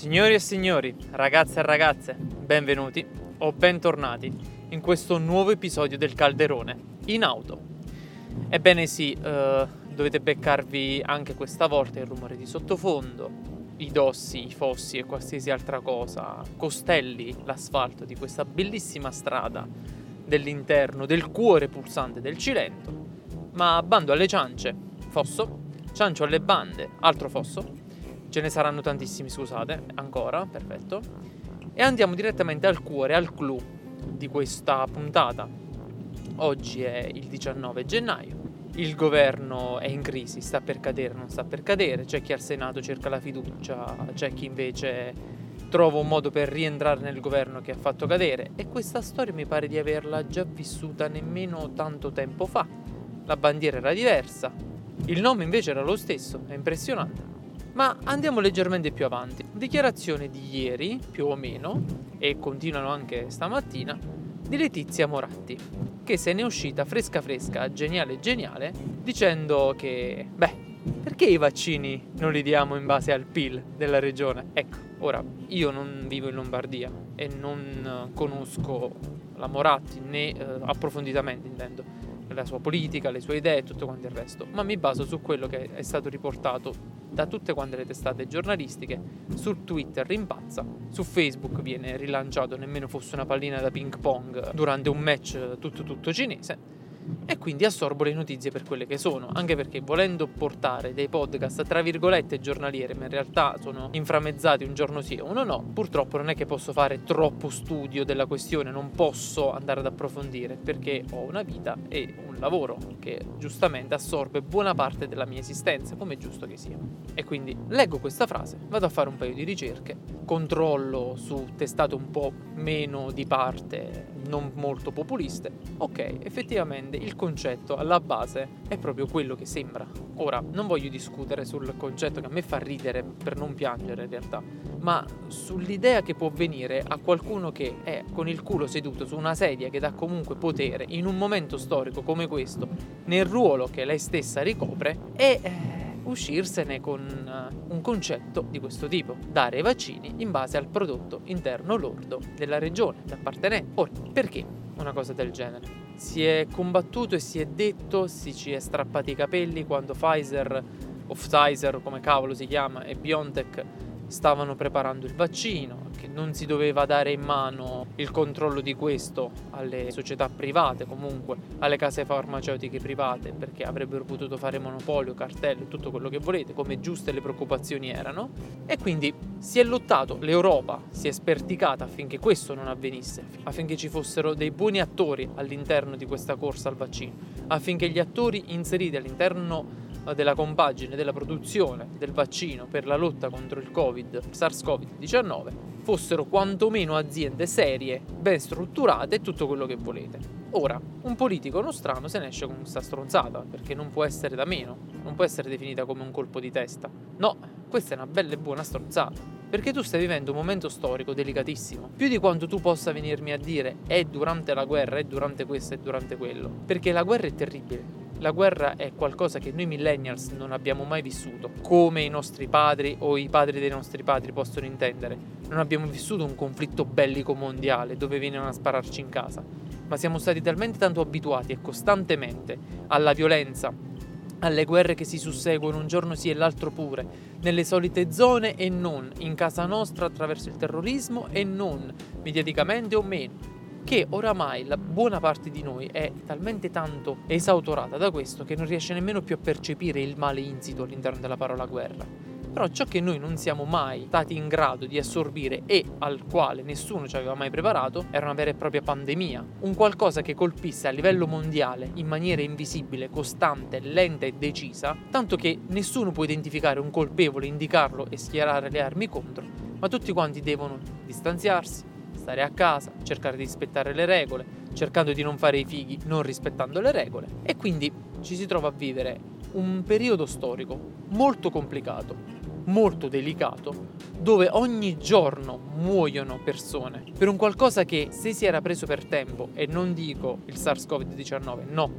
Signori e signori, ragazze e ragazze, benvenuti o bentornati in questo nuovo episodio del Calderone in auto. Ebbene sì, eh, dovete beccarvi anche questa volta il rumore di sottofondo, i dossi, i fossi e qualsiasi altra cosa costelli l'asfalto di questa bellissima strada dell'interno del cuore pulsante del Cilento. Ma bando alle ciance, fosso, ciancio alle bande, altro fosso Ce ne saranno tantissimi, scusate, ancora, perfetto. E andiamo direttamente al cuore, al clou di questa puntata. Oggi è il 19 gennaio. Il governo è in crisi, sta per cadere, non sta per cadere. C'è chi al Senato cerca la fiducia, c'è chi invece trova un modo per rientrare nel governo che ha fatto cadere. E questa storia mi pare di averla già vissuta nemmeno tanto tempo fa. La bandiera era diversa, il nome invece era lo stesso, è impressionante. Ma andiamo leggermente più avanti. Dichiarazione di ieri, più o meno, e continuano anche stamattina, di Letizia Moratti, che se ne è uscita fresca fresca, geniale geniale, dicendo che, beh, perché i vaccini non li diamo in base al PIL della regione? Ecco, ora, io non vivo in Lombardia e non conosco la Moratti né eh, approfonditamente intendo la sua politica, le sue idee e tutto quanto il resto, ma mi baso su quello che è stato riportato da tutte quante le testate giornalistiche, su Twitter rimpazza, su Facebook viene rilanciato nemmeno fosse una pallina da ping pong durante un match tutto tutto cinese e quindi assorbo le notizie per quelle che sono, anche perché volendo portare dei podcast tra virgolette giornaliere, ma in realtà sono inframmezzati un giorno sì e uno no, purtroppo non è che posso fare troppo studio della questione, non posso andare ad approfondire perché ho una vita e un lavoro che giustamente assorbe buona parte della mia esistenza, come è giusto che sia. E quindi leggo questa frase, vado a fare un paio di ricerche, controllo su testate un po' meno di parte, non molto populiste, ok, effettivamente il concetto alla base è proprio quello che sembra. Ora, non voglio discutere sul concetto che a me fa ridere per non piangere in realtà, ma sull'idea che può venire a qualcuno che è con il culo seduto su una sedia che dà comunque potere in un momento storico come questo, nel ruolo che lei stessa ricopre, e eh, uscirsene con uh, un concetto di questo tipo, dare i vaccini in base al prodotto interno lordo della regione d'appartenenza. Ora, perché una cosa del genere? Si è combattuto e si è detto, si ci è strappati i capelli quando Pfizer o Pfizer come cavolo si chiama e BioNTech stavano preparando il vaccino, che non si doveva dare in mano il controllo di questo alle società private, comunque alle case farmaceutiche private, perché avrebbero potuto fare monopolio, cartello, tutto quello che volete, come giuste le preoccupazioni erano. E quindi si è lottato, l'Europa si è sperticata affinché questo non avvenisse, affinché ci fossero dei buoni attori all'interno di questa corsa al vaccino, affinché gli attori inseriti all'interno della compagine della produzione del vaccino per la lotta contro il Covid, SARS-CoV-19, fossero quantomeno aziende serie, ben strutturate e tutto quello che volete. Ora, un politico nostrano se ne esce con questa stronzata, perché non può essere da meno, non può essere definita come un colpo di testa. No, questa è una bella e buona stronzata. Perché tu stai vivendo un momento storico delicatissimo. Più di quanto tu possa venirmi a dire è durante la guerra, è durante questo, è durante quello. Perché la guerra è terribile. La guerra è qualcosa che noi millennials non abbiamo mai vissuto, come i nostri padri o i padri dei nostri padri possono intendere. Non abbiamo vissuto un conflitto bellico mondiale dove venivano a spararci in casa, ma siamo stati talmente tanto abituati e costantemente alla violenza, alle guerre che si susseguono un giorno sì e l'altro pure, nelle solite zone e non, in casa nostra attraverso il terrorismo e non, mediaticamente o meno che oramai la buona parte di noi è talmente tanto esautorata da questo che non riesce nemmeno più a percepire il male insito all'interno della parola guerra. Però ciò che noi non siamo mai stati in grado di assorbire e al quale nessuno ci aveva mai preparato era una vera e propria pandemia, un qualcosa che colpisse a livello mondiale in maniera invisibile, costante, lenta e decisa, tanto che nessuno può identificare un colpevole, indicarlo e schierare le armi contro, ma tutti quanti devono distanziarsi, stare a casa, cercare di rispettare le regole, cercando di non fare i fighi non rispettando le regole. E quindi ci si trova a vivere un periodo storico molto complicato, molto delicato, dove ogni giorno muoiono persone per un qualcosa che se si era preso per tempo, e non dico il SARS-CoV-19, no,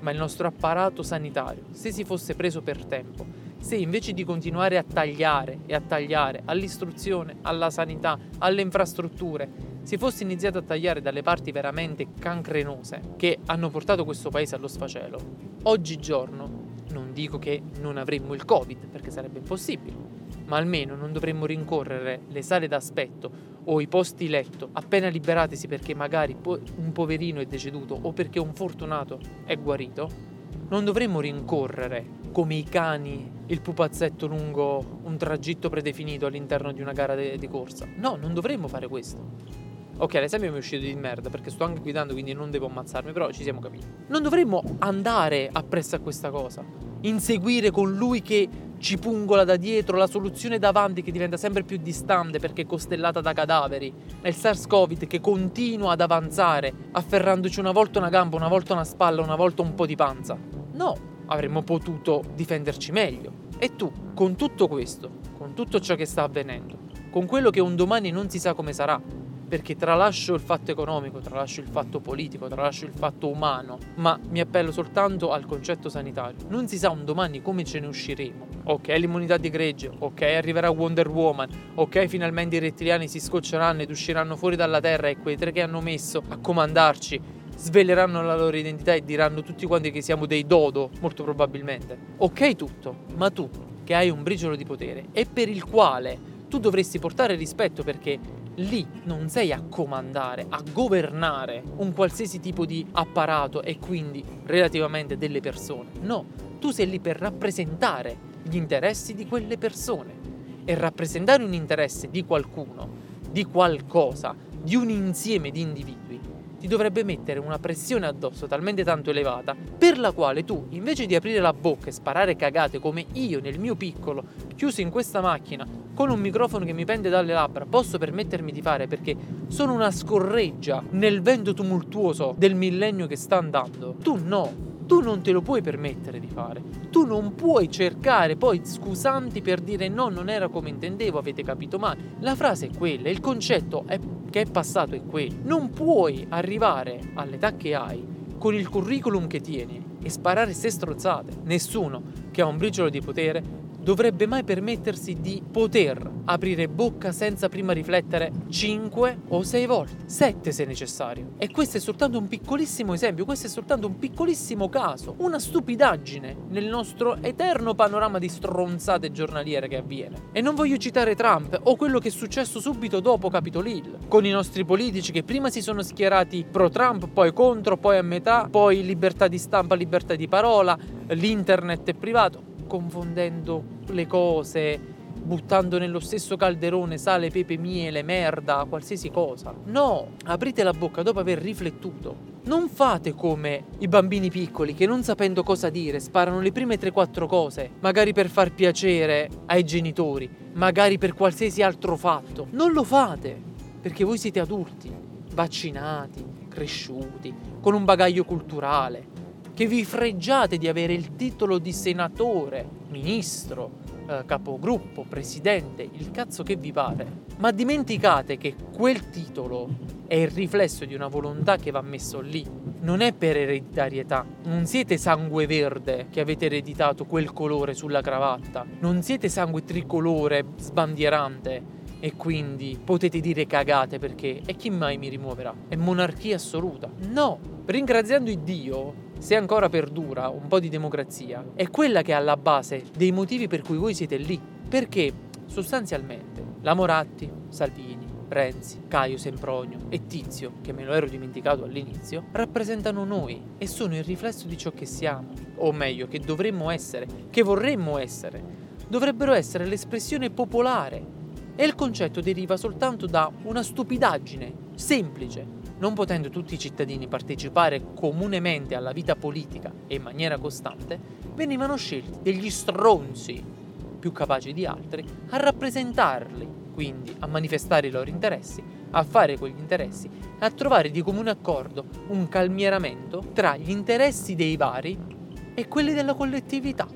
ma il nostro apparato sanitario, se si fosse preso per tempo, se invece di continuare a tagliare e a tagliare all'istruzione, alla sanità, alle infrastrutture, si fosse iniziato a tagliare dalle parti veramente cancrenose che hanno portato questo paese allo sfacelo, oggigiorno non dico che non avremmo il Covid, perché sarebbe impossibile, ma almeno non dovremmo rincorrere le sale d'aspetto o i posti letto appena liberatisi perché magari un poverino è deceduto o perché un fortunato è guarito, non dovremmo rincorrere come i cani il pupazzetto lungo un tragitto predefinito all'interno di una gara di corsa. No, non dovremmo fare questo. Ok, l'esempio mi è uscito di merda perché sto anche guidando, quindi non devo ammazzarmi, però ci siamo capiti. Non dovremmo andare appresso a questa cosa. Inseguire con lui che ci pungola da dietro, la soluzione davanti che diventa sempre più distante perché è costellata da cadaveri. È il SARS-CoV che continua ad avanzare, afferrandoci una volta una gamba, una volta una spalla, una volta un po' di panza. No, avremmo potuto difenderci meglio. E tu, con tutto questo, con tutto ciò che sta avvenendo, con quello che un domani non si sa come sarà, perché tralascio il fatto economico, tralascio il fatto politico, tralascio il fatto umano, ma mi appello soltanto al concetto sanitario. Non si sa un domani come ce ne usciremo. Ok, l'immunità di gregge, ok, arriverà Wonder Woman, ok, finalmente i rettiliani si scocceranno ed usciranno fuori dalla Terra e quei tre che hanno messo a comandarci sveleranno la loro identità e diranno tutti quanti che siamo dei dodo, molto probabilmente. Ok tutto, ma tu, che hai un briciolo di potere e per il quale tu dovresti portare rispetto perché lì non sei a comandare, a governare un qualsiasi tipo di apparato e quindi relativamente delle persone. No, tu sei lì per rappresentare gli interessi di quelle persone. E rappresentare un interesse di qualcuno, di qualcosa, di un insieme di individui ti dovrebbe mettere una pressione addosso talmente tanto elevata per la quale tu, invece di aprire la bocca e sparare cagate come io nel mio piccolo, chiuso in questa macchina, con un microfono che mi pende dalle labbra, posso permettermi di fare perché sono una scorreggia nel vento tumultuoso del millennio che sta andando. Tu no, tu non te lo puoi permettere di fare. Tu non puoi cercare poi scusanti per dire no, non era come intendevo, avete capito male. La frase è quella, il concetto è, che è passato è quello. Non puoi arrivare all'età che hai con il curriculum che tieni e sparare se strozzate. Nessuno che ha un briciolo di potere dovrebbe mai permettersi di poter aprire bocca senza prima riflettere 5 o 6 volte, 7 se necessario. E questo è soltanto un piccolissimo esempio, questo è soltanto un piccolissimo caso, una stupidaggine nel nostro eterno panorama di stronzate giornaliere che avviene. E non voglio citare Trump o quello che è successo subito dopo Capitol Hill, con i nostri politici che prima si sono schierati pro Trump, poi contro, poi a metà, poi libertà di stampa, libertà di parola, l'internet è privato confondendo le cose, buttando nello stesso calderone sale, pepe, miele, merda, qualsiasi cosa. No, aprite la bocca dopo aver riflettuto. Non fate come i bambini piccoli che non sapendo cosa dire sparano le prime 3-4 cose, magari per far piacere ai genitori, magari per qualsiasi altro fatto. Non lo fate, perché voi siete adulti, vaccinati, cresciuti, con un bagaglio culturale, che vi freggiate di avere il titolo di senatore, ministro, eh, capogruppo, presidente, il cazzo che vi pare. Ma dimenticate che quel titolo è il riflesso di una volontà che va messo lì. Non è per ereditarietà, non siete sangue verde che avete ereditato quel colore sulla cravatta, non siete sangue tricolore sbandierante e quindi potete dire cagate perché e chi mai mi rimuoverà? È monarchia assoluta. No, ringraziando il Dio se ancora perdura un po' di democrazia, è quella che è alla base dei motivi per cui voi siete lì. Perché sostanzialmente la Moratti, Salvini, Renzi, Caio Sempronio e Tizio, che me lo ero dimenticato all'inizio, rappresentano noi e sono il riflesso di ciò che siamo, o meglio, che dovremmo essere, che vorremmo essere. Dovrebbero essere l'espressione popolare. E il concetto deriva soltanto da una stupidaggine semplice, non potendo tutti i cittadini partecipare comunemente alla vita politica e in maniera costante, venivano scelti degli stronzi più capaci di altri a rappresentarli, quindi a manifestare i loro interessi, a fare quegli interessi, a trovare di comune accordo un calmieramento tra gli interessi dei vari e quelli della collettività,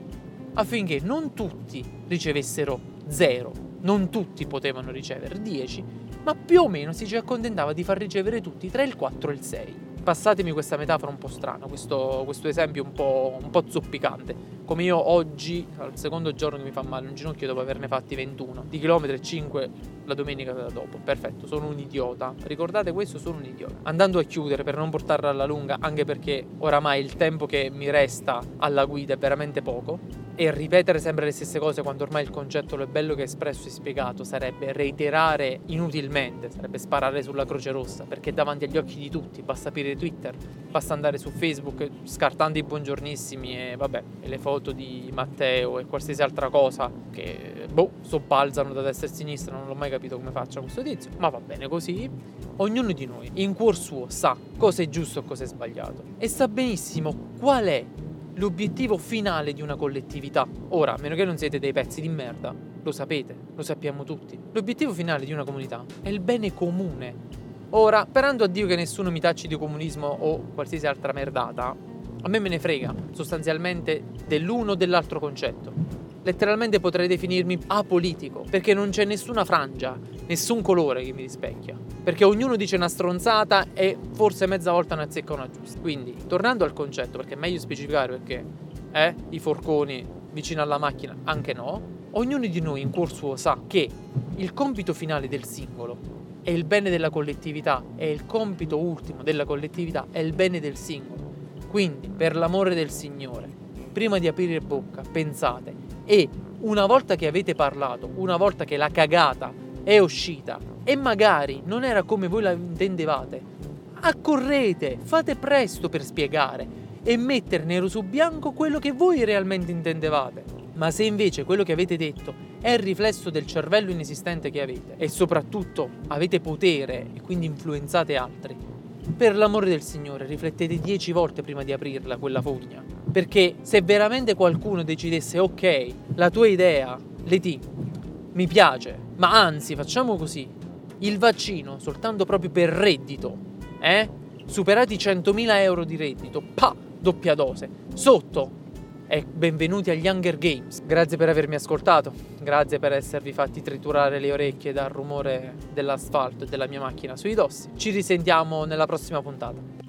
affinché non tutti ricevessero zero, non tutti potevano ricevere 10, ma più o meno si ci accontentava di far ricevere tutti tra il 4 e il 6. passatemi questa metafora un po' strana, questo, questo esempio un po', un po' zoppicante. Come io oggi, al secondo giorno che mi fa male un ginocchio dopo averne fatti 21 di chilometri e 5 la domenica dopo. Perfetto, sono un idiota. Ricordate questo, sono un idiota. Andando a chiudere per non portarla alla lunga, anche perché oramai il tempo che mi resta alla guida è veramente poco, e ripetere sempre le stesse cose quando ormai il concetto lo è bello che è espresso e spiegato sarebbe reiterare inutilmente, sarebbe sparare sulla croce rossa, perché davanti agli occhi di tutti, basta aprire Twitter, basta andare su Facebook scartando i buongiornissimi e vabbè, e le foto di Matteo e qualsiasi altra cosa che boh, sobbalzano da destra e sinistra, non l'ho mai capito come faccia questo tizio, ma va bene così. Ognuno di noi, in cuor suo, sa cosa è giusto e cosa è sbagliato e sa benissimo qual è l'obiettivo finale di una collettività. Ora, a meno che non siete dei pezzi di merda, lo sapete, lo sappiamo tutti. L'obiettivo finale di una comunità è il bene comune. Ora, sperando a Dio che nessuno mi tacci di comunismo o qualsiasi altra merdata, a me me ne frega sostanzialmente dell'uno o dell'altro concetto. Letteralmente potrei definirmi apolitico, perché non c'è nessuna frangia, nessun colore che mi rispecchia. Perché ognuno dice una stronzata e forse mezza volta ne azzecca una giusta. Quindi, tornando al concetto, perché è meglio specificare perché, eh, i forconi vicino alla macchina, anche no, ognuno di noi in cuor suo sa che il compito finale del singolo è il bene della collettività e il compito ultimo della collettività è il bene del singolo. Quindi, per l'amore del Signore, prima di aprire bocca, pensate e una volta che avete parlato, una volta che la cagata è uscita e magari non era come voi la intendevate, accorrete, fate presto per spiegare e mettere nero su bianco quello che voi realmente intendevate. Ma se invece quello che avete detto è il riflesso del cervello inesistente che avete e soprattutto avete potere e quindi influenzate altri, per l'amore del Signore riflettete dieci volte prima di aprirla quella fogna perché se veramente qualcuno decidesse, ok, la tua idea, Leti, mi piace, ma anzi facciamo così, il vaccino soltanto proprio per reddito, eh? Superati i 100.000 euro di reddito, pa, doppia dose, sotto. E benvenuti agli Hunger Games. Grazie per avermi ascoltato, grazie per esservi fatti triturare le orecchie dal rumore dell'asfalto e della mia macchina sui dossi. Ci risentiamo nella prossima puntata.